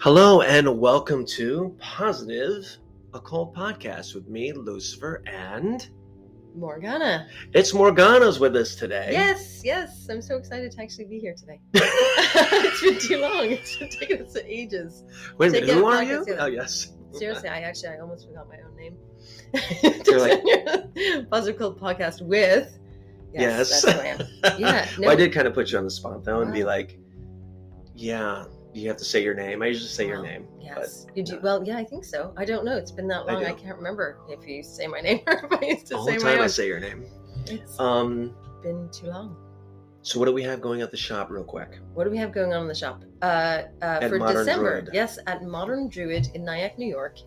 Hello and welcome to Positive Occult Podcast with me, Lucifer, and Morgana. it's Morgana's with us today. Yes, yes. I'm so excited to actually be here today. it's been too long. It's been taking us ages. Wait a minute, who are you? Oh, yes. Seriously, I actually I almost forgot my own name. You're like- Positive Cult Podcast with. Yes, Yes. that's who I am. Yeah, well, I did kind of put you on the spot, though, and be like, yeah, you have to say your name. I usually say your name. Yes. but, you do well, yeah, I think so. I don't know. It's been that long. I, do. can't remember if you say my name or if I used to say the my time I say your name. It's Um, been too long. so what do we have going at the shop, real quick? What do we have going on in the shop? Uh, uh, At for Modern December, Druid. yes, at Modern Druid in Nyack, New York.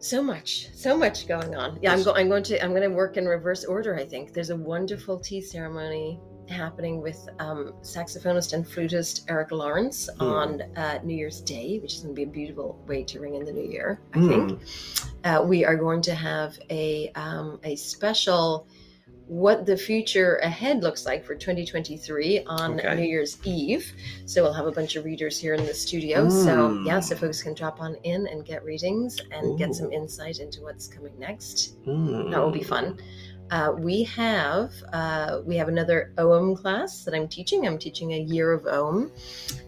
So much, so much going on. Yeah, I'm, go- I'm going to I'm going to work in reverse order. I think there's a wonderful tea ceremony happening with um, saxophonist and flutist Eric Lawrence Hmm. on uh, New Year's Day, which is going to be a beautiful way to ring in the new year. I Hmm. think uh, we are going to have a um, a special what the future ahead looks like for 2023 on Okay. New Year's Eve. So we'll have a bunch of readers here in the studio. So Mm. yeah, so folks can drop on in and get readings and get some insight into what's coming next. Hmm. That will be fun. Uh, we have uh, we have another Ogham class that I'm teaching. I'm teaching a year of Ogham,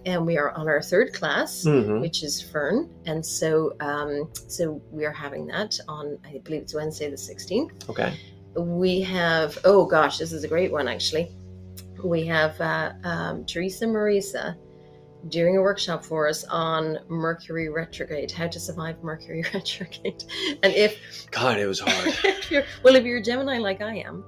and we are on our third class Mhm. which is Fern, and so um, so we are having that on I believe it's Wednesday the sixteenth. Okay. We have oh gosh, this is a great one actually. We have uh, um, Teresa Marisa doing a workshop for us on Mercury retrograde, how to survive Mercury retrograde, and if God, it was hard. if you're, well, if you're a Gemini like I am,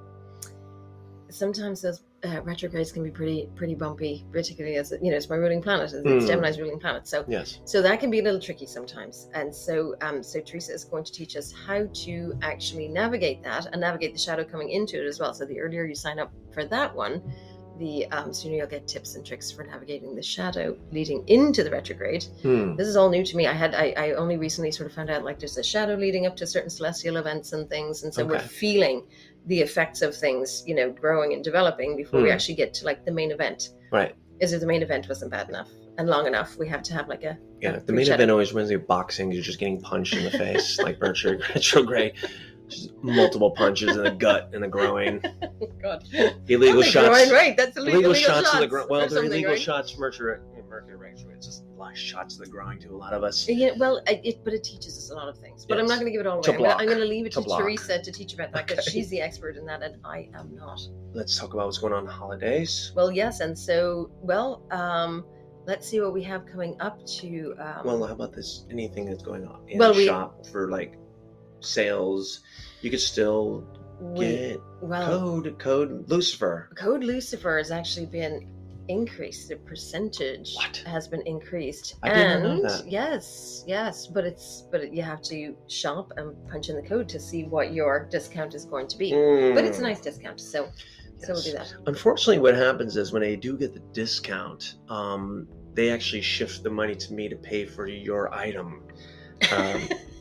sometimes those uh, retrogrades can be pretty pretty bumpy, particularly as you know it's my ruling planet, it's Mm. Gemini's ruling planet. So yes. so that can be a little tricky sometimes. And so um, so Teresa is going to teach us how to actually navigate that and navigate the shadow coming into it as well. So the earlier you sign up for that one, the um, sooner you'll get tips and tricks for navigating the shadow leading into the retrograde Hmm. this is all new to me. I had I, I only recently sort of found out like there's a shadow leading up to certain celestial events and things, and so we're feeling the effects of things, you know, growing and developing before we Hmm. actually get to like the main event. Right. Is if the main event wasn't bad enough and long enough, we have to have like a Yeah, a the main event always wins with boxing. You're just getting punched in the face, like Mercury retrograde. Just multiple punches in the gut and the groin. God, Illegal shots. groin, right? That's illegal, illegal, illegal shots, to the shots groin. Well, they're illegal right? shots Mercury. Mercury retrograde. It's just of shots to the groin to a lot of us. Yeah, well, it, but it teaches us a lot of things. But I'm not going to give it all away. To I'm going to leave it To to. Teresa to teach about that because Okay. she's the expert in that, and I am not. Let's talk about what's going on in the holidays. Well, yes, and so well, um, let's see what we have coming up to. Um, Well, how about this? Anything that's going on in Well, the we- shop for like sales, you could still we, get well, code code Lucifer. code Lucifer has actually been increased. The percentage What? has been increased, I and know that. yes, yes, but it's but you have to shop and punch in the code to see what your discount is going to be. But it's a Mm. nice discount, so so we'll do that. Unfortunately, what happens is when they do get the discount, um, they actually shift the money to me to pay for your item. Um,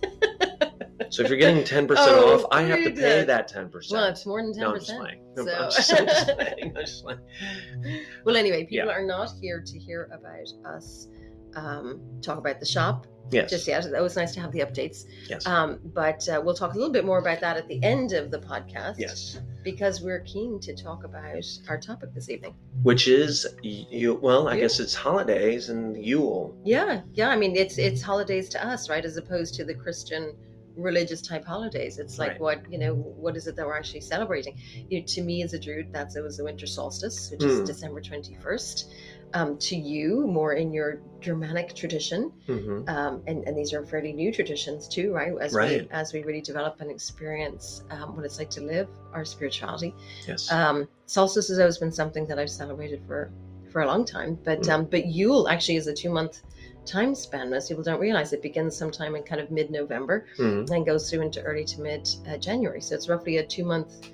so if you're getting ten percent Oh, off, I have to pay that ten percent. well, it's more than ten no, I'm just percent. playing. No, So- I'm, just, I'm just playing. I'm just playing. Well, anyway, people Yeah. are not here to hear about us um, talk about the shop Yes. just yet. It was nice to have the updates. yes. Um, but uh, we'll talk a little bit more about that at the end of the podcast. yes. Because we're keen to talk about our topic this evening. Which is you? Well, I Yule. guess it's holidays and Yule. Yeah, yeah. I mean, it's it's holidays to us, right? As opposed to the Christian religious type holidays. It's like Right. what you know. What is it that we're actually celebrating? You know, to me, as a Druid, that's it was the winter solstice, which Hmm. is December twenty first. Um, to you, more in your Germanic tradition, hmm um, and, and these are fairly new traditions too, right? As Right. we as we really develop and experience um, what it's like to live our spirituality. Yes. Um, solstice has always been something that I've celebrated for for a long time, but Mm. um, but Yule actually is a two month time span. Most people don't realize it begins sometime in kind of mid November Mhm. and goes through into early to mid uh, January. So it's roughly a two month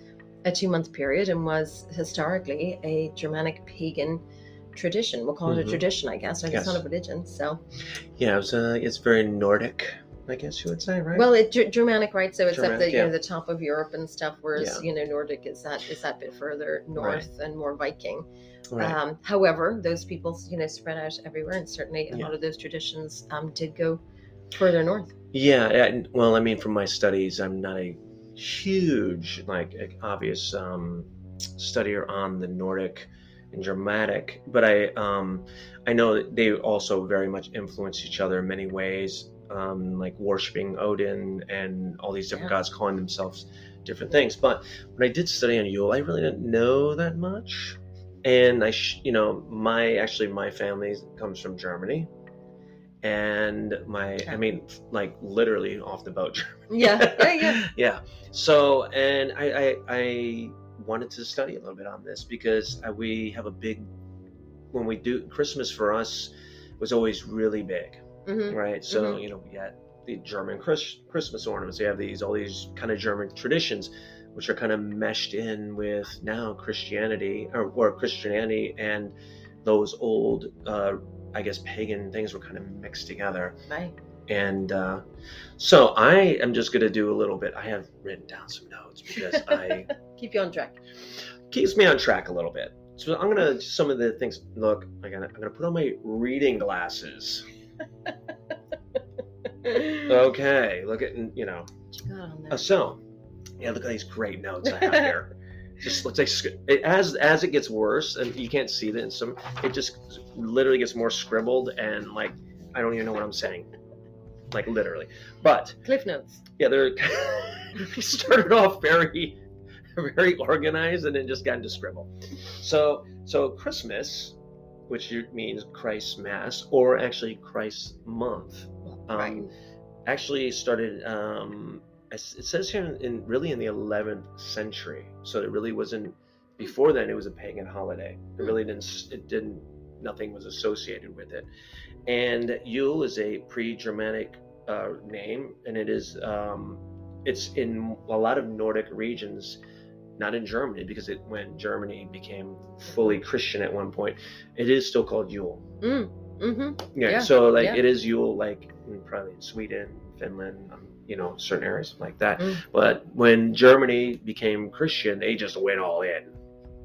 a two month period and was historically a Germanic pagan tradition. We'll call it Mhm. a tradition, I guess. Right? It's Yes. not a religion. So Yeah, it was, uh, it's very Nordic. I guess you would say, right? Well, it Ger- Germanic, right? So it's at the you know the top of Europe and stuff, whereas Yeah. you know Nordic is that is that bit further north and more Viking. Right. Um, however, those people you know spread out everywhere, and certainly a Yeah. lot of those traditions um, did go further north. Yeah, and- well, I mean, from my studies, I'm not a huge, like, obvious um, studier on the Nordic and Germanic, but I, um, I know that they also very much influence each other in many ways, um, like worshiping Odin and all these different Yeah. gods calling themselves different things. But when I did study on Yule, I really didn't know that much, and I, sh- you know, my actually my family comes from Germany. And my i mean like literally off the boat Yeah, yeah, yeah. yeah. So and I, I i wanted to study a little bit on this because I, we have a big when we do christmas for us was always really big hmm right? So you know we had the german Chris, christmas ornaments. We have these all these kind of german traditions which are kind of meshed in with now christianity or, or christianity and those old uh, i guess pagan things were kind of mixed together Right. and uh, so I am just going to do a little bit. I have written down some notes because I Keep you on track. keeps me on track a little bit. So I'm gonna some of the things. Look, I'm gonna I'm gonna put on my reading glasses. Okay, look at you know. Uh, so yeah, look at these great notes I have here. just looks like it, as as it gets worse, and you can't see that in some. It just literally gets more scribbled, and like I don't even know what I'm saying, like literally. But Cliff notes. yeah, they're started off very, very organized, and then just got into scribble. So, so Christmas, which means Christ's Mass, or actually Christ's month, um, right. actually started. Um, it says here in, in really in the 11th century, so it really wasn't. Before then, it was a pagan holiday. It really didn't. It didn't. Nothing was associated with it. And Yule is a pre-Germanic uh, name, and it is um, it's in a lot of Nordic regions, not in Germany because it when Germany became fully Christian at one point, it is still called Yule. Mm. Mm-hmm. Yeah. Yeah, So like yeah. it is Yule, like probably in Sweden, Finland, um, you know, certain areas like that. Mm. But when Germany became Christian, they just went all in.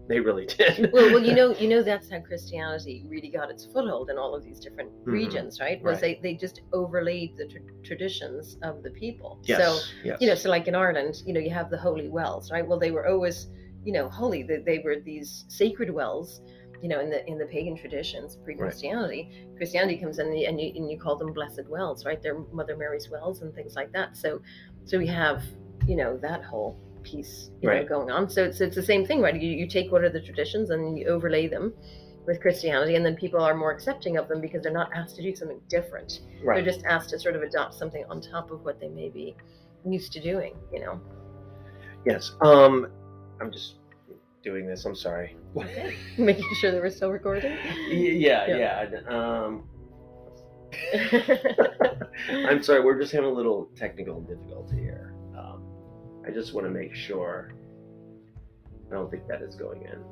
They really did. Well, well, you know, you know that's how Christianity really got its foothold in all of these different regions, right? Was Mm-hmm. Right. they they just overlaid the tr- traditions of the people. yes. So yes. you know, so like in Ireland, you know, you have the holy wells, right? Well, they were always, you know, holy. They, they were these sacred wells, you know, in the in the pagan traditions, pre-Christianity. Christianity comes in and you, and you and you call them blessed wells, right? They're Mother Mary's wells and things like that. So, so we have, you know, that whole piece you know, going on. So it's it's the same thing, right? You you take what are the traditions and you overlay them with Christianity, and then people are more accepting of them because they're not asked to do something different. right. They're just asked to sort of adopt something on top of what they may be used to doing, you know. Yes. Um, I'm just doing this. I'm sorry. Okay. Making sure that we're still recording. Yeah, Yeah. yeah. Um, I'm sorry. We're just having a little technical difficulty here. Um, I just want to make sure. I don't think that is going in.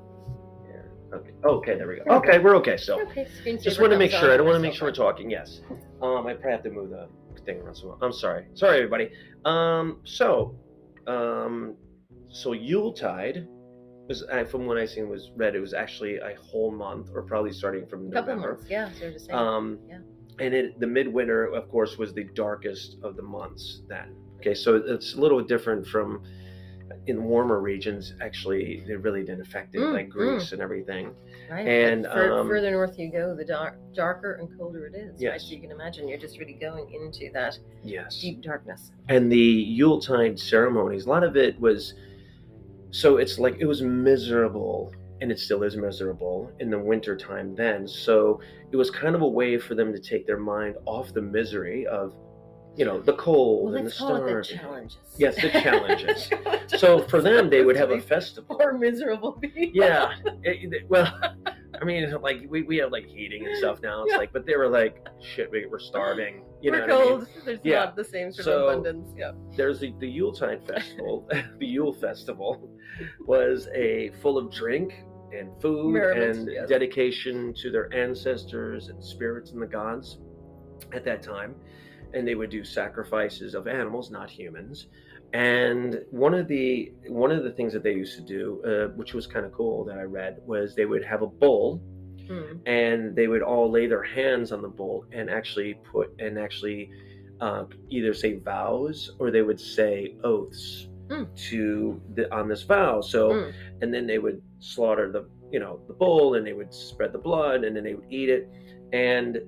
Here. Okay. Okay. There we go. Okay, we're okay. So. okay, Just want to make sure. I don't want to make sure we're talking. Yes. Um, I probably have to move the thing around. So I'm sorry. Sorry, everybody. Um, so, um, so Yuletide was, from what I seen was read, it was actually a whole month, or probably starting from fine. couple November. months, yeah. So we're just. Um, Yeah. and it, the midwinter, of course, was the darkest of the months then. Okay, so it's a little different from in warmer regions. Actually, it really didn't affect it, Mm, like Greece and everything. right. and, fur- um, further north you go, the dark, darker and colder it is. Right. Yes. So you can imagine you're just really going into that Yes. deep darkness. and the Yuletide ceremonies, a lot of it was so it's like it was miserable and it still is miserable in the winter time then. So it was kind of a way for them to take their mind off the misery of, you know, the cold Well, and the let's call it the challenges. Yes, the challenges. So for them, they would have a festival. Poor miserable people. Yeah. It- it- well, I mean, like we, we have like heating and stuff now. It's Yeah. like, but they were like, shit, we, we're starving. You We're know what I mean? cold. There's Yeah. not the same sort So- of abundance. Yeah. there's the, the Yuletide festival. the Yule festival was a full of drink and food and yes. dedication to their ancestors and spirits and the gods at that time. and they would do sacrifices of animals, not humans. And one of the one of the things that they used to do, uh, which was kind of cool that I read, was they would have a bull, Mm. and they would all lay their hands on the bull and actually put and actually uh, either say vows or they would say oaths Mm. to the, on this vow. So Mm. and then they would slaughter the you know the bull and they would spread the blood and then they would eat it and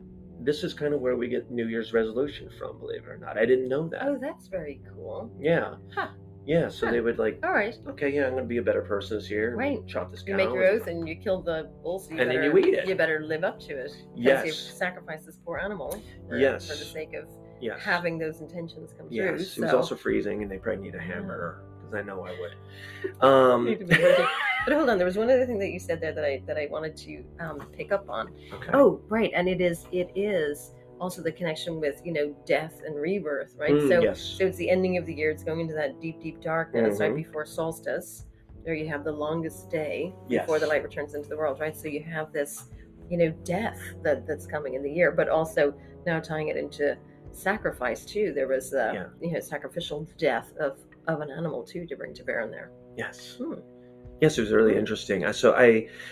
this is kind of where we get new year's resolution from believe it or not i didn't know that Oh, that's very cool. yeah Huh. yeah so Huh. they would like All right. okay yeah i'm gonna be a better person this year Right. chop this guy. You cow make your oath and you kill the bull, so you And then you eat it. You better live up to it. Yes. You've sacrificed this poor animal for, Yes. for the sake of yes having those intentions come yes true. it so. was also freezing and they probably need a hamburger because i know i would um Need to be ready. But hold on, there was one other thing that you said there that I that I wanted to um, pick up on. okay Oh, right, and it is it is also the connection with you know death and rebirth, right? Mm, so yes so it's the ending of the year. It's going into that deep, deep darkness right Mhm. before solstice. There you have the longest day yes before the light returns into the world, right? So you have this, you know, death that that's coming in the year, but also now tying it into sacrifice too. There was, uh, Yeah. you know, sacrificial death of of an animal too to bring to bear in there. yes Hmm. Yes, it was really interesting. So I,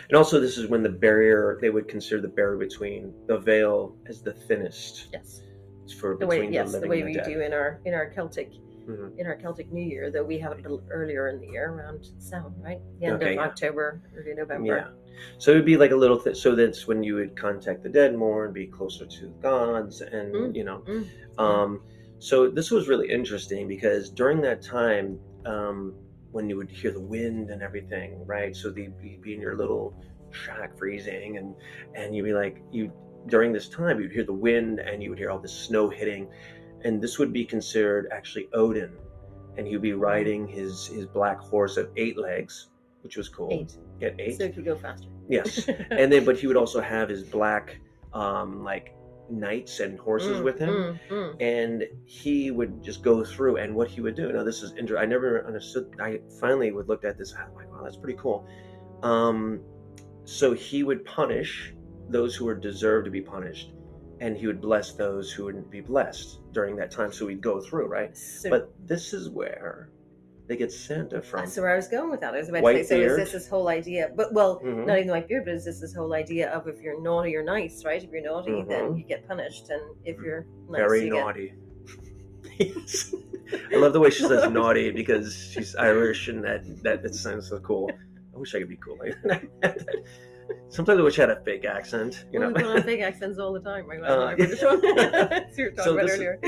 and also this is when the barrier they would consider the barrier between the veil as the thinnest Yes, It's for the way yes, the the way we the do in our in our Celtic Mhm. in our Celtic New Year, though we have it a little earlier in the year, around Samhain, right? The end Okay, of yeah. October, early November. Yeah. So it would be like a little th- so that's when you would contact the dead more and be closer to gods and Mm, you know. mm, Um so this was really interesting because during that time um when you would hear the wind and everything, right? So the you'd be in your little shack freezing and and you'd be like you during this time you'd hear the wind and you would hear all the snow hitting and this would be considered actually Odin and he'd be riding his his black horse of eight legs which was cool Eight. yeah eight So it could go faster. yes and then but he would also have his black um like knights and horses Mm, with him mm, mm. and he would just go through and what he would do. Now this is inter- i never understood i finally would look at this i'm like wow that's pretty cool. Um so he would punish those who were deserved to be punished and he would bless those who wouldn't be blessed during that time. So we'd go through right? So, but this is where they get santa from that's where I was going with that. I was about to say, so is this this whole idea? But well, Mhm. not even the white beard, but is this this whole idea of if you're naughty or nice, right? If you're naughty, then Mhm. you get punished, and if you're nice, very you get- naughty yes i love the way she says naughty because she's irish and that that, that sounds so cool i wish i could be cool like that sometimes i wish i had a fake accent you Well, know we put on fake accents all the time. Right? Uh, my British one. As we were talking So this- earlier.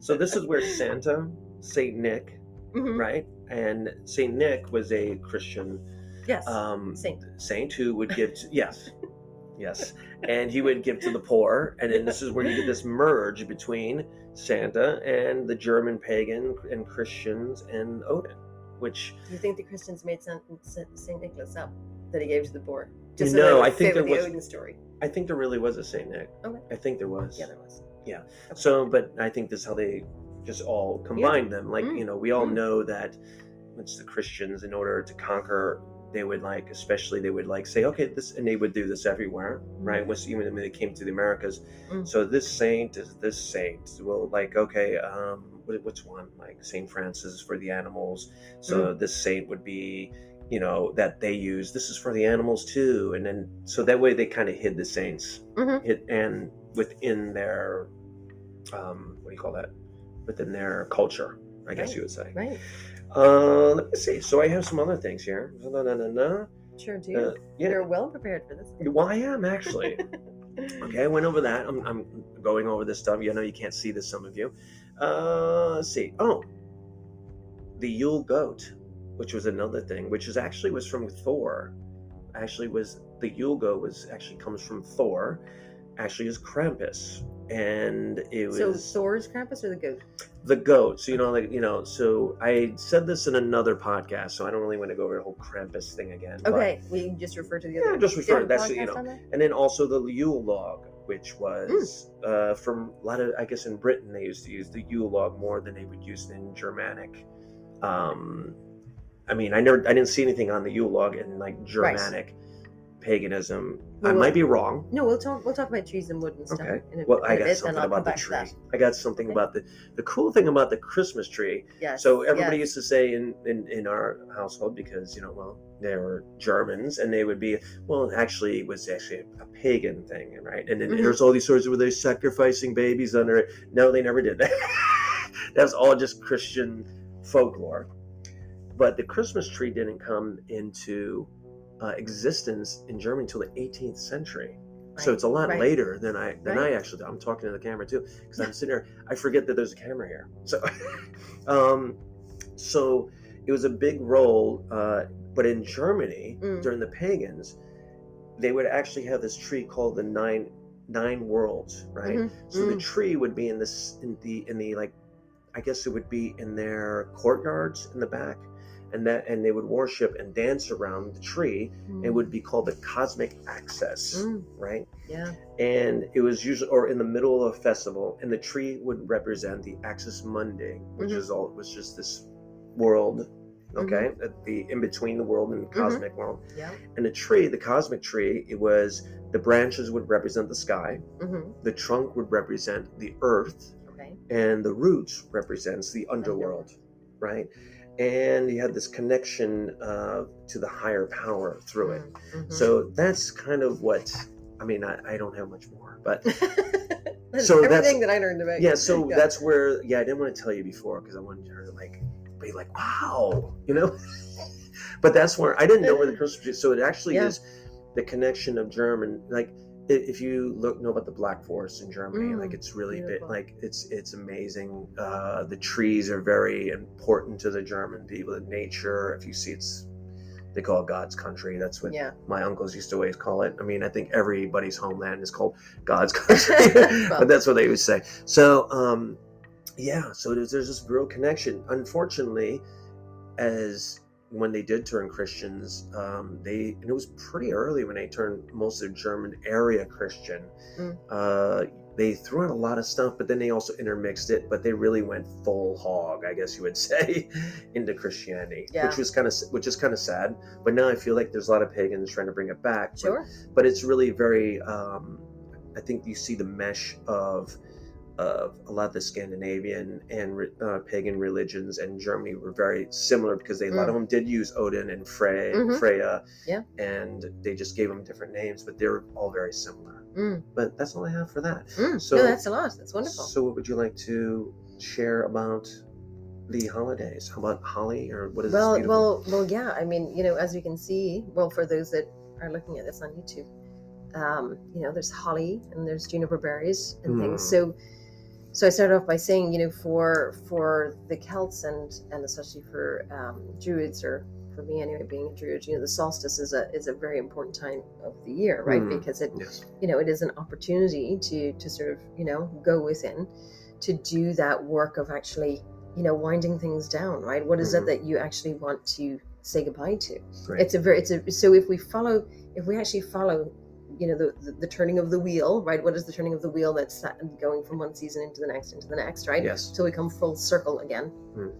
so this is where santa saint nick Mhm. right and saint nick was a christian Yes. um Saint. saint who would give to, yes yes and he would give to the poor and then this is where you get this merge between santa and the german pagan and christians and odin which Do you think the Christians made Saint, Saint Nicholas up that he gave to the poor? so No, that it would I think there the was- Odin story. i think there really was a saint nick Okay. i think there was Yeah, there was. Yeah. Okay. So, but I think this is how they just all combined them. Like, Mm. you know, we all Mm. know that it's the Christians in order to conquer, they would like, especially they would like say, okay, this, and they would do this everywhere, right? Mm. Was even when they came to the Americas. Mm. So this saint is this saint. Well, like, okay, um, what, which one? Like Saint Francis for the animals. So Mm. this saint would be, you know, that they use. This is for the animals too, and then so that way they kind of hid the saints, Mhm. hid, and within their um, what do you call that? Within their culture, I guess you would say. Right. Uh, let me see. So I have some other things here. Na, na, na, na. Sure do. Uh, yeah, You're well prepared for this. well, I am actually. okay, I went over that. I'm, I'm going over this stuff. You know, you can't see this, some of you. Uh, let's see. Oh, the Yule goat, which was another thing, which is actually was from Thor. Actually, was the Yule goat was actually comes from Thor. Actually, is Krampus, and it was So Thor's Krampus or the goat? the goat. So you know, like you know, so I said this in another podcast, so I don't really want to go over the whole Krampus thing again. but- Okay, we just refer to the other. Yeah, just refer- that's, you know, and then also the Yule log, which was Hmm. uh, from a lot of, I guess in Britain they used to use the Yule log more than they would use it in Germanic. Um, I mean, I never, I didn't see anything on the Yule log in like Germanic paganism. Well, I might be wrong. No, we'll talk. We'll talk about trees and wood and stuff. Okay. In a, Well, in I a got bit, something about the tree. I got something Okay. about the the cool thing about the Christmas tree. Yes. So everybody yes. used to say in, in in our household because you know well they were Germans and they would be well actually it was actually a pagan thing right and then Mhm. there's all these stories where they're sacrificing babies under it. No, they never did that. that was all just Christian folklore. But the Christmas tree didn't come into uh, existence in Germany until the 18th century. So it's a lot right. later than I than Right. I actually. I'm talking to the camera too because I'm sitting here. I forget that there's a camera here. So, um, so it was a big role. Uh, but in Germany Mm. during the pagans, they would actually have this tree called the nine nine worlds, right? Mhm, So the mm. tree would be in this in the in the like, I guess it would be in their courtyards in the back. And that, and they would worship and dance around the tree. It would be called the cosmic axis, Mm, right? yeah. and it was usually or in the middle of a festival and the tree would represent the axis mundi which Mhm. is all was just this world okay Mm-hmm. at the in between the world and the cosmic world Yeah. and the tree the cosmic tree it was the branches would represent the sky hmm the trunk would represent the earth Okay. and the roots represents the underworld right and you had this connection uh, to the higher power through it Mhm. so that's kind of what I mean. I, I don't have much more, but That's So that's- everything that I learned about. yeah. So Yeah. that's where yeah. I didn't want to tell you before because I wanted her to like be like, wow, you know. but that's where I didn't know where the Christmas tree. So it actually Yeah. is the connection of German. Like if you look know about the Black Forest in Germany, Mm, like it's really bit like it's it's amazing. Uh, the trees are very important to the German people. The nature, if you see, it's they call it God's country. That's what yeah. my uncles used to always call it. I mean, I think everybody's homeland is called God's country, but that's what they would say. So, um, yeah, so there's, there's this real connection. Unfortunately, as when they did turn Christians, um, they and it was pretty early when they turned most of the German area Christian. Mm. Uh, they threw in a lot of stuff, but then they also intermixed it. But they really went full hog, I guess you would say, into Christianity, Yeah. which was kind of which is kind of sad. But now I feel like there's a lot of pagans trying to bring it back. but- Sure. but it's really very um, i think you see the mesh of of a lot of the scandinavian and uh, pagan religions and germany were very similar because they, a lot of them did use odin and Frey, Mhm. freya Yeah. and they just gave them different names but they're all very similar Mm. but that's all i have for that Mm. So- no, that's a lot. That's wonderful. so what would you like to share about the holidays how about holly or what is well, well, well, yeah. I mean, you know, as you can see, well, for those that are looking at this on YouTube, um, you know, there's holly and there's juniper berries and things. Mm. So, so I started off by saying, you know, for for the Celts and and especially for um, Druids or for me anyway, being a Druid, you know, the solstice is a is a very important time of the year, right? Mm. Because it yes you know it is an opportunity to to sort of you know go within to do that work of actually you know winding things down right what is Mhm. it that you actually want to say goodbye to Right. it's a very it's a so if we follow if we actually follow you know the, the the turning of the wheel right? What is the turning of the wheel that's going from one season into the next into the next right? Yes. So we come full circle again. Mm.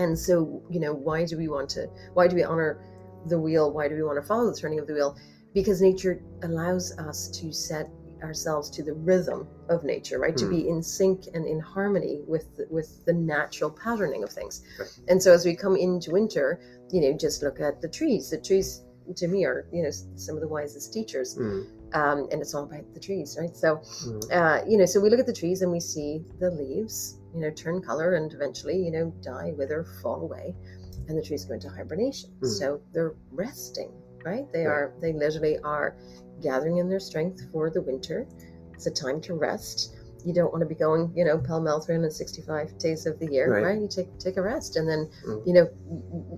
and so you know why do we want to why do we honor the wheel? Why do we want to follow the turning of the wheel? Because nature allows us to set ourselves to the rhythm of nature right? To Mm. be in sync and in harmony with with the natural patterning of things. Right. and so as we come into winter you know just look at the trees. The trees to me are you know some of the wisest teachers. Mm, um, and it's all about the trees right so mm, uh, you know, so we look at the trees and we see the leaves, you know, turn color and eventually, you know, die, wither, fall away, and the trees go into hibernation. Mhm. So they're resting, right? They Right. are, they literally are gathering in their strength for the winter. It's a time to rest. You don't want to be going, you know, pell mell 365 days of the year, Right. right? You take take a rest and then, Mm. you know,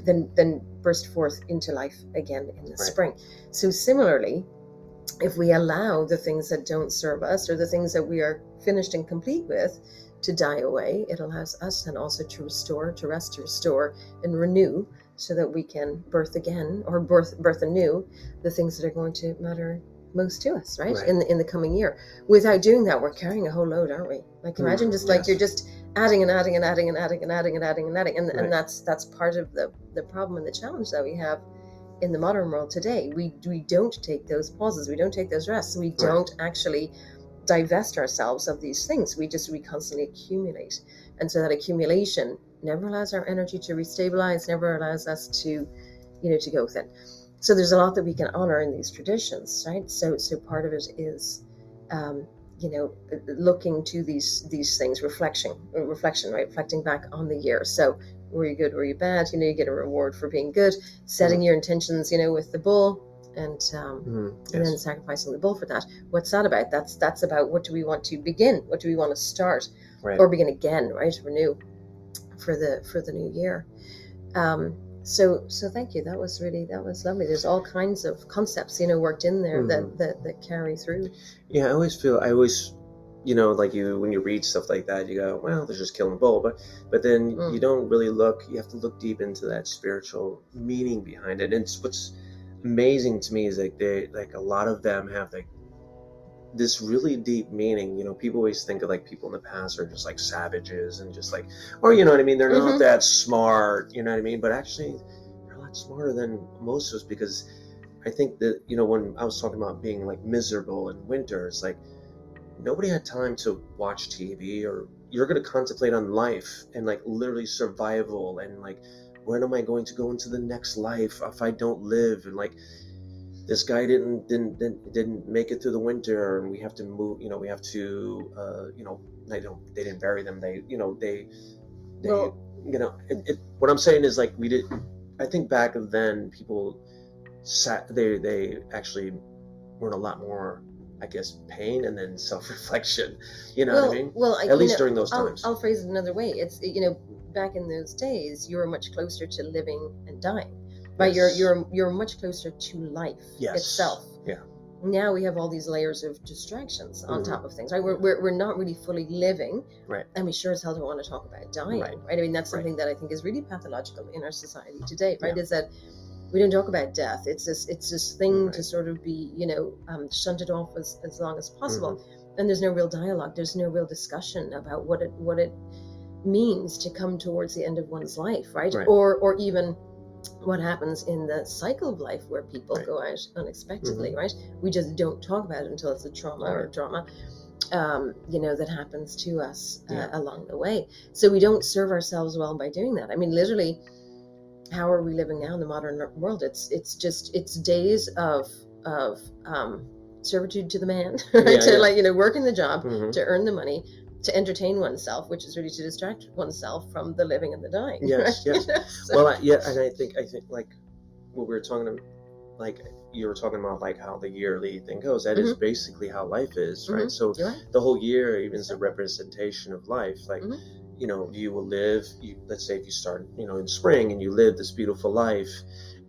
then then burst forth into life again in the Right. spring. So similarly, if we allow the things that don't serve us or the things that we are finished and complete with to die away, it allows us then also to restore, to rest, to restore, and renew so that we can birth again or birth birth anew the things that are going to matter most to us, right? Right. In the in the coming year. Without doing that, we're carrying a whole load, aren't we? Like imagine Mm, just like you're just adding and adding and adding and adding and adding and adding and adding and, Right. and that's that's part of the the problem and the challenge that we have in the modern world today, we we don't take those pauses, we don't take those rests, we don't actually divest ourselves of these things. We just we constantly accumulate, and so that accumulation never allows our energy to restabilize, never allows us to, you know, to go within. So there's a lot that we can honor in these traditions, right? So so part of it is. Um, you know looking to these these things reflection reflection right reflecting back on the year so were you good were you bad? You know you get a reward for being good setting your intentions you know with the bull and um, Mhm, and then sacrificing the bull for that. What's that about? That's that's about what do we want to begin? What do we want to start Right. or begin again right renew for the for the new year? Um so so thank you. That was really that was lovely. There's all kinds of concepts you know worked in there Mhm. that, that that carry through. Yeah, I always feel I always, you know, like you when you read stuff like that, you go, well, they're just killing bull, but but then Mm. you don't really look. You have to look deep into that spiritual meaning behind it. And it's, what's amazing to me is like they like a lot of them have like this really deep meaning. You know, people always think of like people in the past are just like savages and just like, or you know what I mean? They're Mhm. not that smart. You know what I mean? But actually, they're a lot smarter than most of us because I think that you know when I was talking about being like miserable in winter, it's like nobody had time to watch TV or you're going to contemplate on life and like literally survival and like when am I going to go into the next life if I don't live? And like this guy didn't didn't didn't, didn't make it through the winter and we have to move you know we have to uh, you know they don't they didn't bury them. They you know they they Well- you know it, it, what I'm saying is like we did I think back then people sat they they actually were a lot more I guess pain and then self reflection you know well, what I mean well I, at least know, during those I'll, times I'll phrase it another way. It's you know, back in those days, you were much closer to living and dying. Right? Yes. You're you're you're much closer to life Yes. itself. Yeah. Now we have all these layers of distractions on Mhm. top of things. Right? We're, we're we're not really fully living. Right. And we sure as hell don't want to talk about dying. Right. Right. I mean, that's Right. something that I think is really pathological in our society today. Right? Yeah. Is that we don't talk about death. It's this it's this thing to sort of be you know um, shunted off as, as long as possible Mm-hmm. and there's no real dialogue there's no real discussion about what it what it means to come towards the end of one's life right, Right. or or even what happens in the cycle of life where people Right. go out unexpectedly right we just don't talk about it until it's a trauma or Right. drama um, you know that happens to us uh, Yeah. along the way so we don't serve ourselves well by doing that i mean literally how are we living now in the modern world it's it's just it's days of of um, servitude to the man right Yeah, to yeah. like you know working the job Mhm. to earn the money to entertain oneself which is really to distract oneself from the living and the dying Yes, right? yes. So- well I, yeah and i think i think like what we were talking about like you were talking about like how the yearly thing goes That is basically how life is right Mhm. so right. the whole year even is a representation of life like Mhm. You know you will live you let's say if you start you know in spring and you live this beautiful life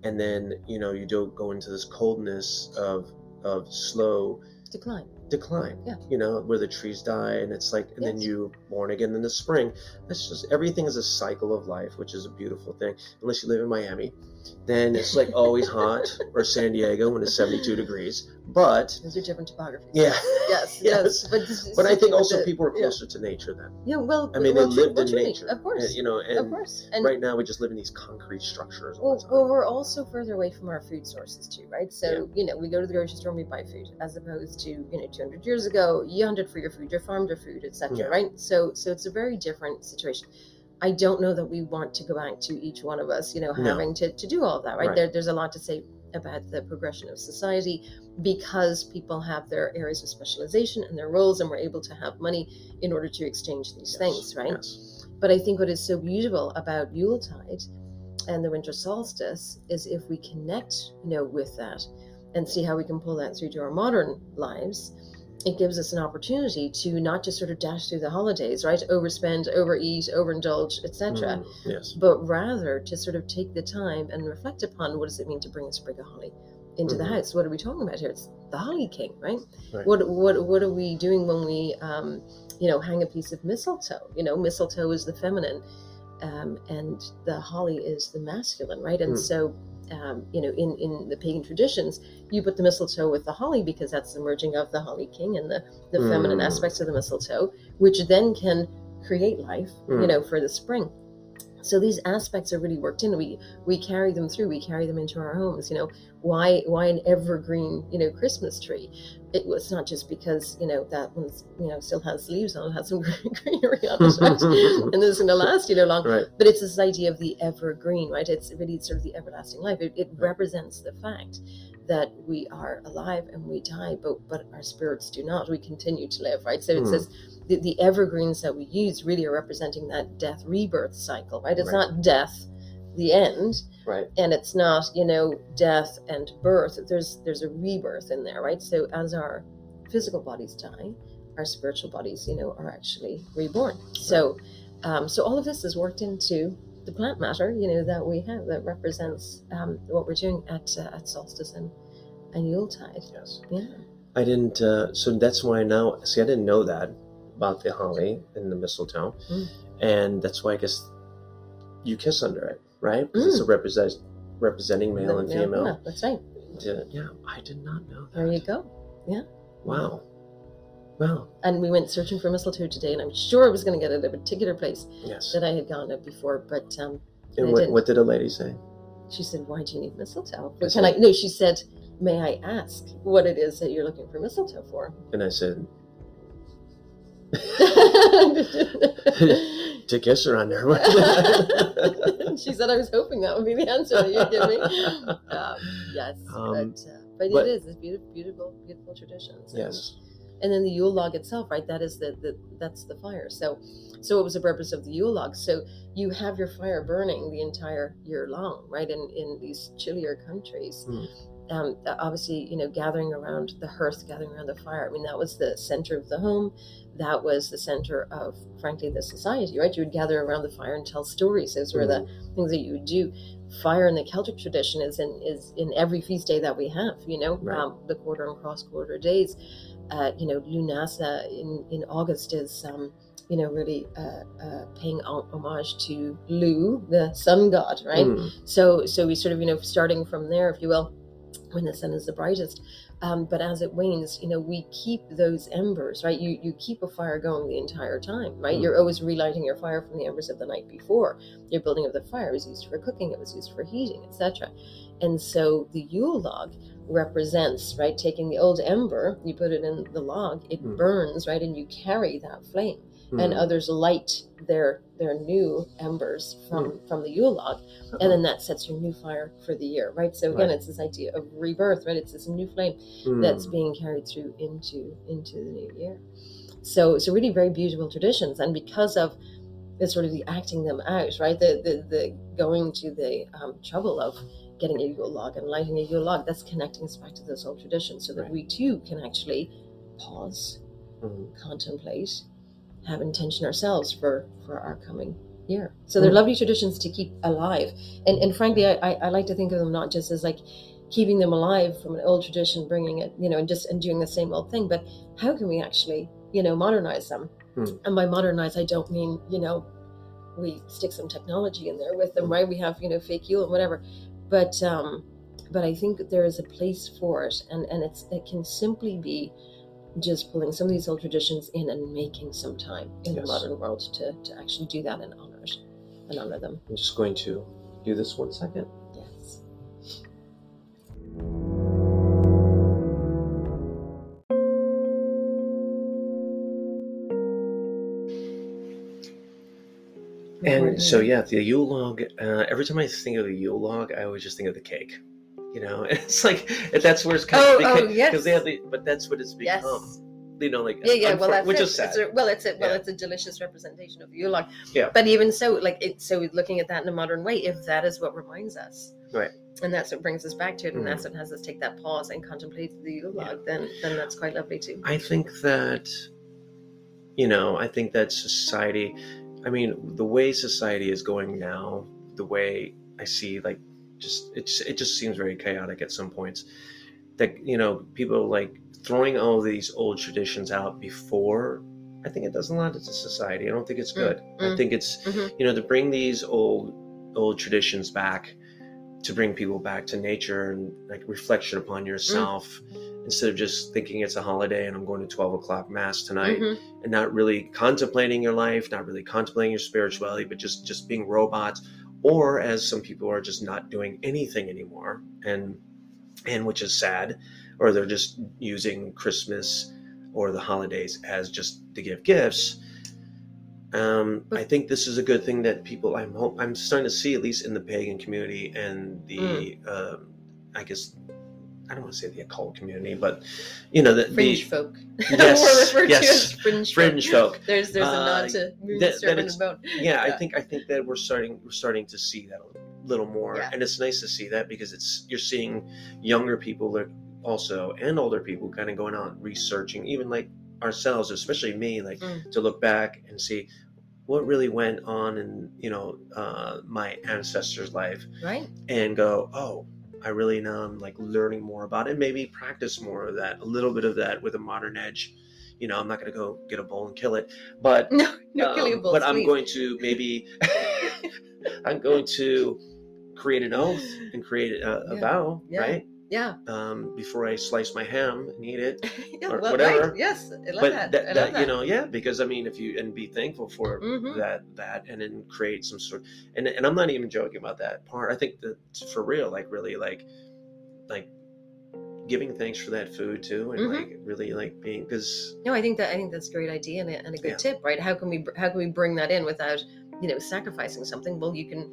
and then you know you don't go into this coldness of of slow decline. decline Yeah. you know where the trees die and it's like and then you born again in the spring. That's just everything is a cycle of life which is a beautiful thing unless you live in miami then it's like always hot or san diego when it's 72 degrees but those are different topographies yeah yes Yes. yes but this but i think also the- people are yeah. closer to nature then yeah well i mean well, they lived in nature of course and, you know and of course and right now we just live in these concrete structures Well, well, we're also further away from our food sources too, right? So you know, we go to the grocery store and we buy food, as opposed to you know, 200 years ago, you hunted for your food, you farmed your food, etc. Yeah. Right? So, so it's a very different situation. I don't know that we want to go back to each one of us, you know, No. having to, to do all of that, right? Right. There, there's a lot to say about the progression of society because people have their areas of specialization and their roles, and we're able to have money in order to exchange these Yes, things, right? yes. But I think what is so beautiful about Yuletide and the winter solstice is if we connect, you know, with that and see how we can pull that through to our modern lives, it gives us an opportunity to not just sort of dash through the holidays, right? Overspend, overeat, overindulge, etc. Mm, yes But rather to sort of take the time and reflect upon what does it mean to bring a sprig of holly into the Mhm. house. What are we talking about here? It's the holly king, right? Right. What what what are we doing when we um, you know hang a piece of mistletoe? You know, mistletoe is the feminine, um, and the holly is the masculine, right? And Mm. so. Um, you know, in, in the pagan traditions, you put the mistletoe with the holly because that's the merging of the holly king and the, the feminine Mm. aspects of the mistletoe, which then can create life, you Mm. know, for the spring. so these aspects are really worked in we we carry them through we carry them into our homes you know why why an evergreen you know christmas tree it was not just because you know that one's you know still has leaves on it has some greenery on it and this is going to last you know long Right. but it's this idea of the evergreen right it's really sort of the everlasting life it, it Right. represents the fact that we are alive and we die but but our spirits do not we continue to live right so it Hmm. says the, the evergreens that we use really are representing that death rebirth cycle right it's Right. not death the end Right. and it's not you know death and birth there's there's a rebirth in there right so as our physical bodies die our spiritual bodies you know are actually reborn so um, so all of this is worked into the plant matter you know that we have that represents um, what we're doing at uh, at solstice and and yuletide Yes. yeah I didn't. Uh, so that's why now. See, I didn't know that about the holly and the mistletoe, Mm. and that's why I guess you kiss under it, right? 'Cause it's a represent representing male The and male- female. yeah, that's right Yeah, yeah, I did not know that. there you go Yeah. Wow. Wow. and we went searching for mistletoe today and i'm sure i was going to get it at a particular place Yes. that i had gone at before but um And what, what did a lady say? She said, "Why do you need mistletoe?" But can I? said- No, she said, "May I ask what it is that you're looking for mistletoe for?" And I said, to kiss her under. she said, "I was hoping that would be the answer that you'd give me." Um, yes, Um, but uh, but, but- it is. It's beautiful, beautiful, beautiful traditions. And- yes. and then the Yule log itself, right? That is the, the that's the fire. So, so what was the purpose of the Yule log? So you have your fire burning the entire year long, right? In in these chillier countries, Hmm. um, obviously, you know, gathering around the hearth, gathering around the fire. I mean, that was the center of the home. That was the center of, frankly, the society, right? You would gather around the fire and tell stories. Those were the things that you would do. Fire in the Celtic tradition is in is in every feast day that we have. You know, Right. um, the quarter and cross quarter days. Uh, you know, Lughnasadh in in August is. Um, you know, really uh, uh, paying homage to Lugh, the sun god, right? Mm. So, so we sort of, you know, starting from there, if you will, when the sun is the brightest. Um, but as it wanes, you know, we keep those embers, right? You you keep a fire going the entire time, right? Mm. You're always relighting your fire from the embers of the night before. Your building of the fire was used for cooking, it was used for heating, etc. And so the Yule log represents, right, taking the old ember, you put it in the log, it Mm. burns, right, and you carry that flame and Mm. others light their their new embers from Hmm. from the Yule log, and then that sets your new fire for the year, right? So again, Right. it's this idea of rebirth, right? It's this new flame Mm. that's being carried through into into the new year. So so really very beautiful traditions, and because of the sort of the acting them out, right? The the, the going to the um, trouble of getting a Yule log and lighting a Yule log, that's connecting us back to those old traditions, so that Right. we too can actually pause Mm. contemplate, have intention ourselves for for our coming year. So they're Mm. lovely traditions to keep alive, and and frankly, I, I I like to think of them not just as like keeping them alive from an old tradition, bringing it, you know, and just and doing the same old thing, but how can we actually, you know, modernize them? Mm. And by modernize, I don't mean you know we stick some technology in there with them, Mm. right? We have you know fake Yule and whatever, but um, but I think there is a place for it, and and it's it can simply be just pulling some of these old traditions in and making some time in Yes. the modern world to, to actually do that and honor it and honor them. I'm just going to do this one second. Yes. And so, yeah, the Yule log. Uh, every time I think of the Yule log, I always just think of the cake. You know, it's like that's where it's kind Oh, of oh, because yes. they have the, but that's what it's Yes. become. You know, like Yeah, yeah. Well, that's which it. is sad. It's a, well, it's a well, Yeah. it's a delicious representation of Yule log. Yeah. But even so, like it, so looking at that in a modern way, if that is what reminds us, Right. and that's what brings us back to it, and Mhm. that's what has us take that pause and contemplate the Yule Yeah. then then that's quite lovely too. I think that, you know, I think that society, I mean, the way society is going now, the way I see, like, just it's it just seems very chaotic at some points. That you know, people like throwing all these old traditions out before. I think it does a lot to society. I don't think it's Mm, good. I mm. think it's Mhm. you know to bring these old old traditions back to bring people back to nature and like reflection upon yourself instead of just thinking it's a holiday and I'm going to 12 o'clock mass tonight Mhm. and not really contemplating your life, not really contemplating your spirituality, but just just being robots, or as some people are just not doing anything anymore, and and which is sad, or they're just using Christmas or the holidays as just to give gifts. Um, I think this is a good thing that people. I'm hope I'm starting to see at least in the pagan community and the, um, I guess, I don't want to say the occult community, but you know the, Fringe the folk. Yes, yes. fringe, fringe folk. There's there's a Uh, nod to that- that Serpent it's- yeah, I think I think that we're starting we're starting to see that a little more, Yeah. and it's nice to see that because it's you're seeing younger people that also and older people kind of going on researching, even like ourselves, especially me, like Mm. to look back and see what really went on in you know uh, my ancestors' life, Right? and go, oh. I really now am like learning more about it. Maybe practice more of that, a little bit of that with a modern edge. You know, I'm not going to go get a bull and kill it, but No, no um, killing bulls, but I'm going to maybe I'm going to create an oath and create a, a Yeah. vow, Yeah. right? Yeah. Um, before I slice my ham and eat it. yeah, Or well, whatever. right. Yes, I love but that. that, that, that. you know, yeah, because I mean, if you and be thankful for Mhm. that that and then create some sort and and I'm not even joking about that part. I think that for real, like really, like like giving thanks for that food too, and Mhm. like really like being because No, I think that I think that's a great idea and a, and a good Yeah. tip, right? How can we how can we bring that in without you know sacrificing something? Well, you can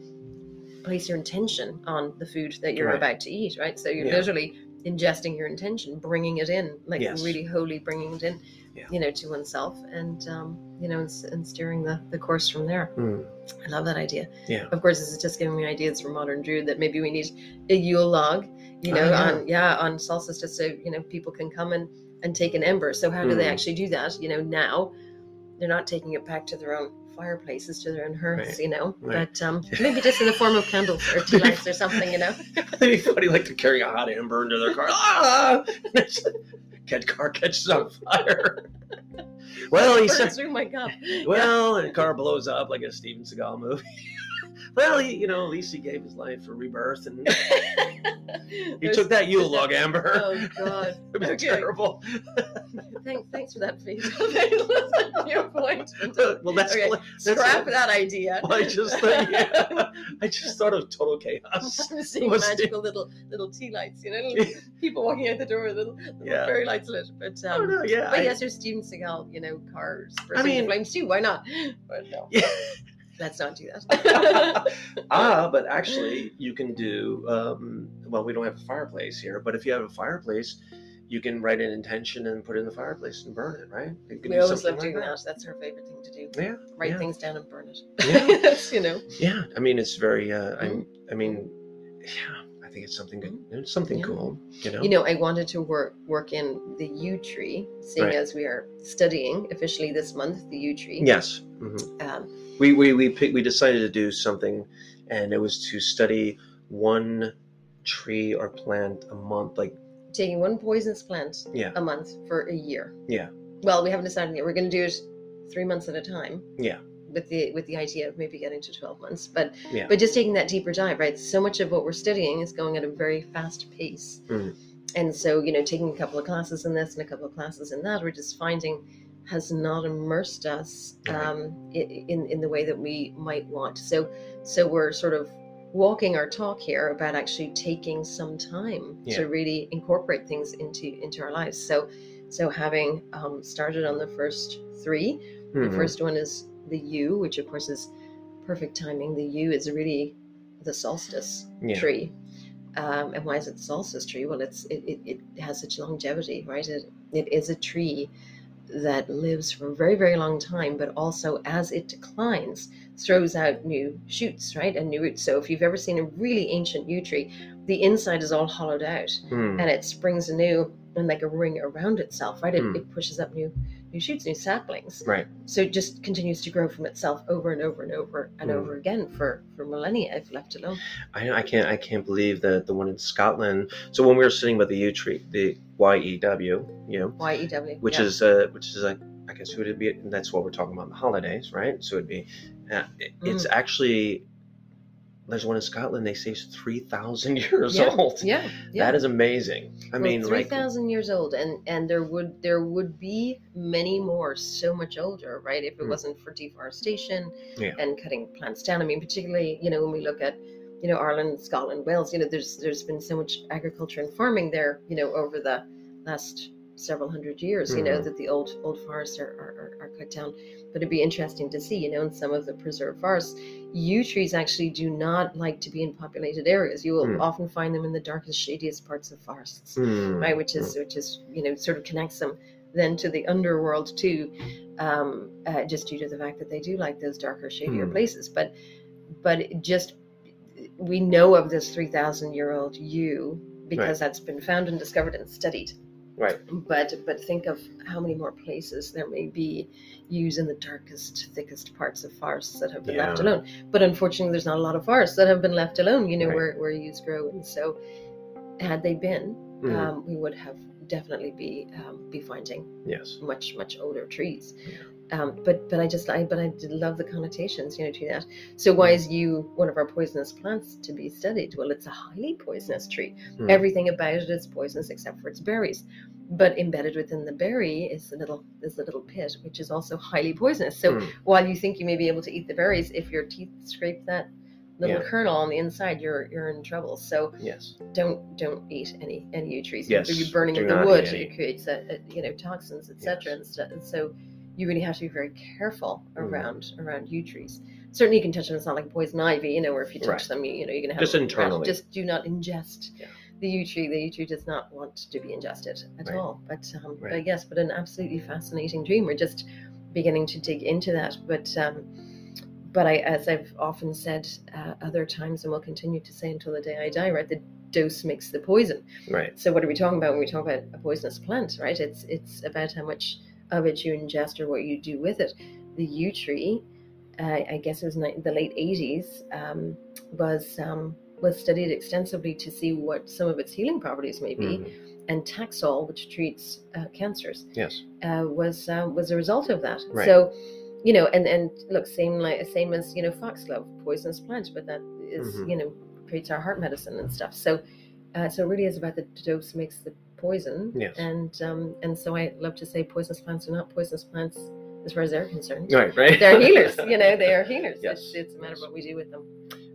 place your intention on the food that you're Right. about to eat, right? So you're Yeah. literally ingesting your intention, bringing it in, like Yes. really wholly bringing it in, Yeah. you know, to oneself, and um, you know, and, and steering the the course from there. Mm, I love that idea. Yeah. Of course, this is just giving me ideas for modern Druid that maybe we need a Yule log, you know, on yeah, on solstice just so you know people can come and and take an ember. So how do they Mm. actually do that? You know, now they're not taking it back to their own fireplaces, to their own hearths, Right. you know. Right. But um, maybe just in the form of candles or tea lights or something, you know. It'd be funny, like to carry a hot ember into their car. Ah! Car catches on fire. well, he said, through my cup. well, and the car blows up like a Steven Seagal movie. Well, he, you know, at least he gave his life for rebirth, and he took that Yule log amber. Oh God. it was okay. terrible. Thanks, thanks for that feed. Your point. well, that's, Okay, that's Scrap that idea. well, I just thought, yeah, I just thought of total chaos. I'm seeing it- magical little little tea lights, you know, little people walking out the door with little, little Yeah. fairy lights lit. But Oh um, no, yeah, but I- yes, there's Steven Seagal, you know, cars bursting mean- flames too. Why not? But no, Yeah. Let's not do that. ah, but actually, you can do. Um, well, we don't have a fireplace here, but if you have a fireplace, you can write an intention and put it in the fireplace and burn it. Right? We do always love doing like that. That's her favorite thing to do. Yeah, Write yeah. things down and burn it. Yeah. You know. Yeah, I mean, it's very. Uh, Mm-hmm. I'm. I mean, yeah, think it's something good. It's something Yeah. cool. You know. You know, I wanted to work work in the yew tree, seeing Right. as we are studying officially this month the yew tree. Yes. hmm Um, We we we pick, we decided to do something, and it was to study one tree or plant a month. Like taking one poisonous plant Yeah. a month for a year. Yeah. Well, we haven't decided yet. We're going to do it three months at a time. Yeah. With the with the idea of maybe getting to twelve months, but Yeah. but just taking that deeper dive, right? So much of what we're studying is going at a very fast pace, Mhm. and so you know, taking a couple of classes in this and a couple of classes in that, we're just finding has not immersed us um, i- in in the way that we might want. So so we're sort of walking our talk here about actually taking some time Yeah. to really incorporate things into into our lives. So so having um, started on the first three, the mhm. first one is the yew, which of course is perfect timing. The yew is really the solstice Yeah. tree. Um, and why is it the solstice tree? Well, it's it, it, it has such longevity, right? It, it is a tree that lives for a very, very long time, but also as it declines, throws out new shoots, right? And new roots. So if you've ever seen a really ancient yew tree, the inside is all hollowed out Mm. and it springs anew and like a ring around itself, right? It, Hmm. it pushes up new new shoots, new saplings. Right. So it just continues to grow from itself over and over and over and Hmm. over again for for millennia if left alone. I, know I can't I can't believe that the one in Scotland. So when we were sitting by the yew tree, the Y E W, you know, Y E W. which yeah. is uh, which is like I guess who would it be? And that's what we're talking about in the holidays, right? So it'd be uh, it, Mm. it's actually there's one in Scotland. They say it's three thousand years Yeah, old. Yeah, yeah. That is amazing. I Well, mean, three like, thousand years old, and and there would there would be many more so much older, right? If it Mm. wasn't for deforestation Yeah. and cutting plants down. I mean, particularly you know when we look at you know Ireland, Scotland, Wales, you know there's there's been so much agriculture and farming there, you know, over the last several hundred years, you know, Mhm. that the old old forests are, are, are- cut down. But it'd be interesting to see, you know, in some of the preserved forests, yew trees actually do not like to be in populated areas. You will Hmm. often find them in the darkest, shadiest parts of forests hmm, right which is which is you know sort of connects them then to the underworld too um uh, just due to the fact that they do like those darker shadier Hmm. places but but it just we know of this 3000 year old yew because that's been found and discovered and studied Right. but but think of how many more places there may be yews in the darkest thickest parts of forests that have been left alone but unfortunately there's not a lot of forests that have been left alone you know Right. where where yews grow and so had they been Mhm. um, we would have definitely be um, be finding yes. much much older trees. Um, but but I just I but I love the connotations yew know to that. So why is you one of our poisonous plants to be studied? Well, it's a highly poisonous tree. Hmm. Everything about it is poisonous except for its berries. But embedded within the berry is the little is the little pit, which is also highly poisonous. So Hmm. while you think you may be able to eat the berries, if your teeth scrape that little Yeah. kernel on the inside, you're you're in trouble. So Yes. don't don't eat any any trees. Yes, You're burning the wood. It creates a, a, you know toxins, etc. Yes. And. And so you really have to be very careful Mhm. around around yew trees. Certainly, you can touch them. It's not like poison ivy, you know, where if you touch Right. them, you, you know, you're gonna have Just a rash. internally. Just do not ingest Yeah. the yew tree. The yew tree does not want to be ingested at Right. all. But um, but yes, but an absolutely fascinating dream. We're just beginning to dig into that, but. Um, but I, as I've often said uh, other times, and will continue to say until the day I die, right? The dose makes the poison. Right. So what are we talking about when we talk about a poisonous plant, right? It's it's about how much of it you ingest or what you do with it. The yew tree, uh, I guess it was the late '80s, um, was um, was studied extensively to see what some of its healing properties may be, Mhm. and Taxol, which treats uh, cancers, Yes. uh, was uh, was a result of that. Right. So, you know, and and look, same like same as you know foxglove, poisonous plant, but that is, Mhm. you know creates our heart medicine and stuff. So, uh, so it really is about the dose makes the poison. Yes. And um, and so I love to say poisonous plants are not poisonous plants as far as they're concerned. Right. Right. They're healers. You know, they are healers. Yes. It's, it's a matter of what we do with them.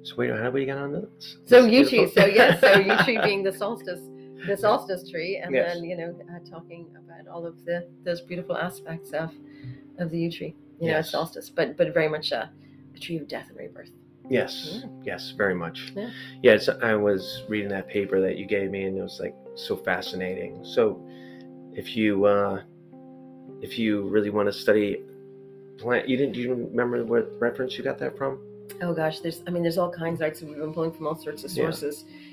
So wait, how do we get on this? So yew tree. So yes. So yew tree being the solstice, the solstice tree, and Yes. then you know uh, talking about all of the those beautiful aspects of of the yew tree. You know, Yes. solstice, but but very much a, a tree of death and rebirth. Yes. Yes. Very much. Yeah. Yes. I was reading that paper that you gave me, and it was like so fascinating. So, if you uh, if you really want to study plant, you didn't. Do you remember what reference you got that from? Oh gosh, there's I mean there's all kinds, right? So we've been pulling from all sorts of Yeah.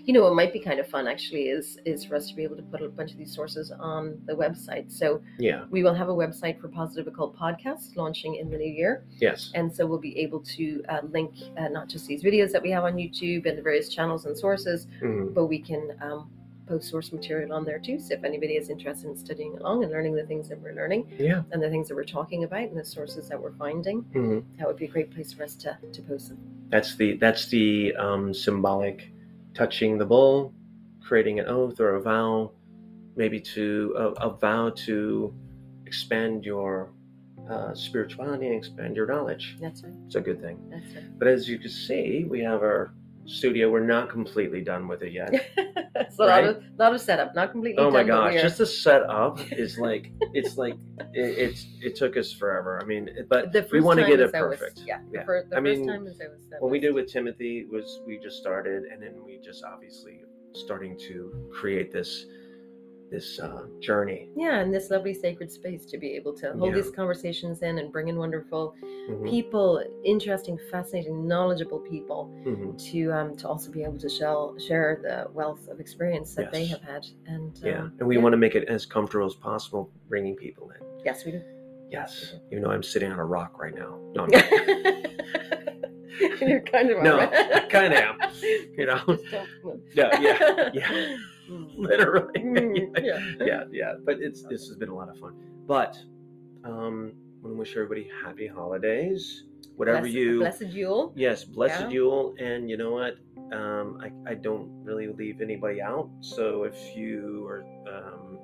You know, what might be kind of fun actually is is for us to be able to put a bunch of these sources on the website. So Yeah. we will have a website for Positive Occult Podcast launching in the new year. Yes. And so we'll be able to uh, link uh, not just these videos that we have on YouTube and the various channels and sources, Mhm. but we can um, post source material on there too. So if anybody is interested in studying along and learning the things that we're learning Yeah. and the things that we're talking about and the sources that we're finding, Mhm. that would be a great place for us to, to post them. That's the that's the um, symbolic touching the bowl, creating an oath or a vow, maybe to a, a vow to expand your uh, spirituality and expand your knowledge. That's right. It's a good thing. That's right. But as you can see, we have our studio. We're not completely done with it yet. it's a lot of lot of setup, not completely. Oh my gosh, just the setup is like it's like it, it's it took us forever. I mean, but we want to get it perfect. yeah, the, Yeah. fir- the I first mean, time is that what we did with Timothy was we just started, and then we just obviously starting to create this this uh, journey. Yeah, and this lovely sacred space to be able to hold Yeah. these conversations in and bring in wonderful Mhm, people, interesting, fascinating, knowledgeable people mhm. to um to also be able to share share the wealth of experience that they have had. And Yeah, um, and we yeah. want to make it as comfortable as possible, bringing people in. yes, we do. Yes, even though I'm sitting on a rock right now. No, I'm not. You're kind of No. I kinda am, you know. Just don't move. yeah, yeah, yeah, Mm. literally. Mm, yeah. yeah, yeah. But it's this has been a lot of fun. But um, I want to wish everybody happy holidays. whatever Bless- you blessed Yule. Yes, blessed Yeah. Yule, and you know what? Um, I, I don't really leave anybody out. So if you are, um,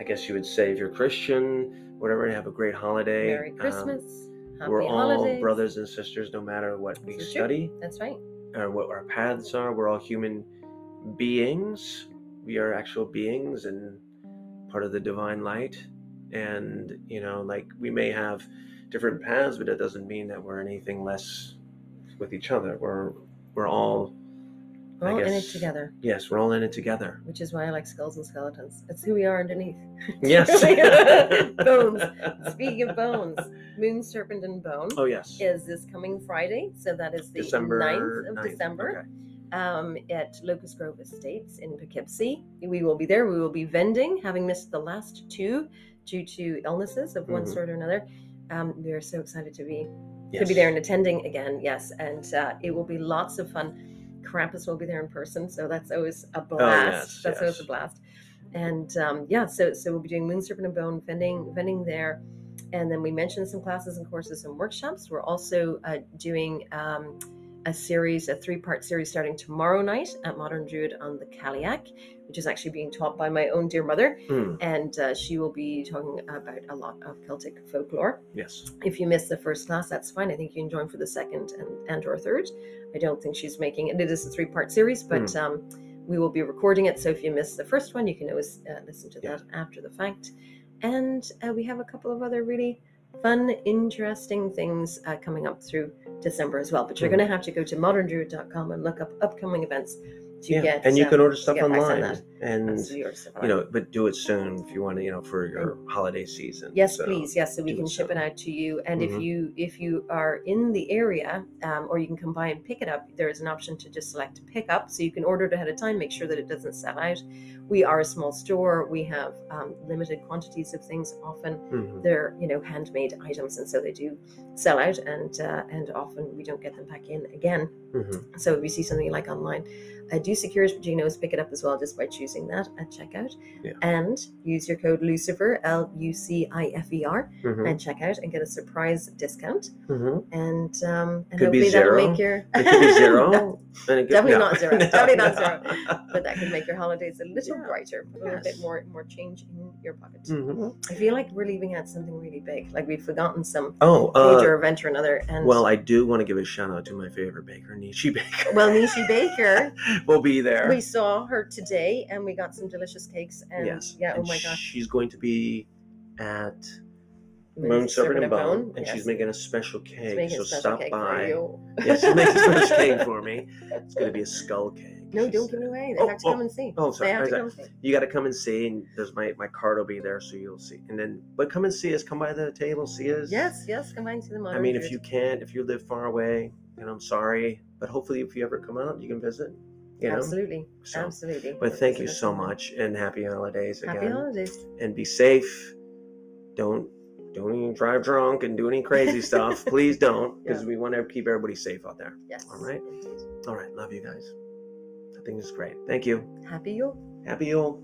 I guess you would say, if you're Christian, whatever, have a great holiday. Merry Um, Christmas. Happy we're all holidays. brothers and sisters, no matter what we is true. study That's right. or what our paths are. We're all human beings. We are actual beings and part of the divine light. And you know, like we may have different paths, but it doesn't mean that we're anything less with each other. We're we're all We're all in it together, yes, we're all in it together. which is why I like skulls and skeletons. It's who we are underneath. Yes. bones. Speaking of bones, Moon, Serpent, and Bone Oh yes. is this coming Friday. So that is the December 9th of 9th, December. Um, at Locust Grove Estates in Poughkeepsie. We will be there. We will be vending, having missed the last two due to illnesses of one Mhm. sort or another. Um, we are so excited to be Okay. to be there and attending again. Yes, and uh, it will be lots of fun. Krampus will be there in person, so that's always a blast. Oh, yes, that's always a blast. And um, yeah, so so we'll be doing Moon Serpent and Bone vending vending there, and then we mentioned some classes and courses and workshops. We're also uh, doing. Um, a series, a three part series starting tomorrow night at Modern Druid on the Cailleach, which is actually being taught by my own dear mother. Hmm, And uh, she will be talking about a lot of Celtic folklore. yes. If you missed the first class, that's fine. I think you can join for the second and, and or third. I don't think she's making it. It is a three part series, but Hmm. um, we will be recording it. So if you missed the first one, you can always uh, listen to Yeah. that after the fact. And uh, we have a couple of other really fun, interesting things uh, coming up through December as well. But you're Hmm. going to have to go to moderndruid.com and look up upcoming events to Yeah. get. and you can order stuff get price on online, and you know, but do it soon if you want to, you know, for your holiday season. Yes, So, please. Yes, so we can ship it out to you. And if Mhm. you if you are in the area, um, or you can come by and pick it up, there is an option to just select pick up, so you can order it ahead of time. Make sure that it doesn't sell out. We are a small store. We have um, limited quantities of things. Often Mhm. they're you know handmade items, and so they do sell out, and uh, and often we don't get them back in again. Mhm. So if you see something like online, uh, do secure it, but you can always pick it up as well just by choosing that at checkout. Yeah. And use your code Lucifer L U C I F E R Mhm. and check out and get a surprise discount. Mhm. And um, and Could be hopefully that'll zero. make your It could be zero. No, And it could- Definitely no. not zero. Definitely not no. but that could make your holidays a little Yeah. brighter, a little bit more more change in your pocket. Mhm. I feel like we're leaving out something really big, like we've forgotten some Oh, uh, major event or another. And well, I do want to give a shout out to my favorite baker, Nishi Baker. well, Nishi Baker, will be there. we saw her today, and we got some delicious cakes. And yes. yeah, oh my gosh, She's going to be at Moon Serpent and Bone, and yes. she's making a special cake. so special stop cake by. Yes, she's making a special cake for me. It's going to be a skull cake. No, don't give it away. They Oh, have to oh, come and see. oh, they sorry. have to come and see. You got to come and see, and there's my my card will be there, so you'll see. And then, but come and see us. Come by the table, see us. Yes, yes, come by and see the modern. I mean, if you can't, if you live far away, and I'm sorry, but hopefully, if you ever come out, you can visit. You know. absolutely, So, absolutely. but thank you so much, and happy holidays again. Happy holidays. and be safe. Don't don't even drive drunk and do any crazy stuff. Please don't, because Yeah. we want to keep everybody safe out there. Yes. All right. indeed. All right, love you guys. I think it's great. Thank you. Happy Yule. Happy Yule.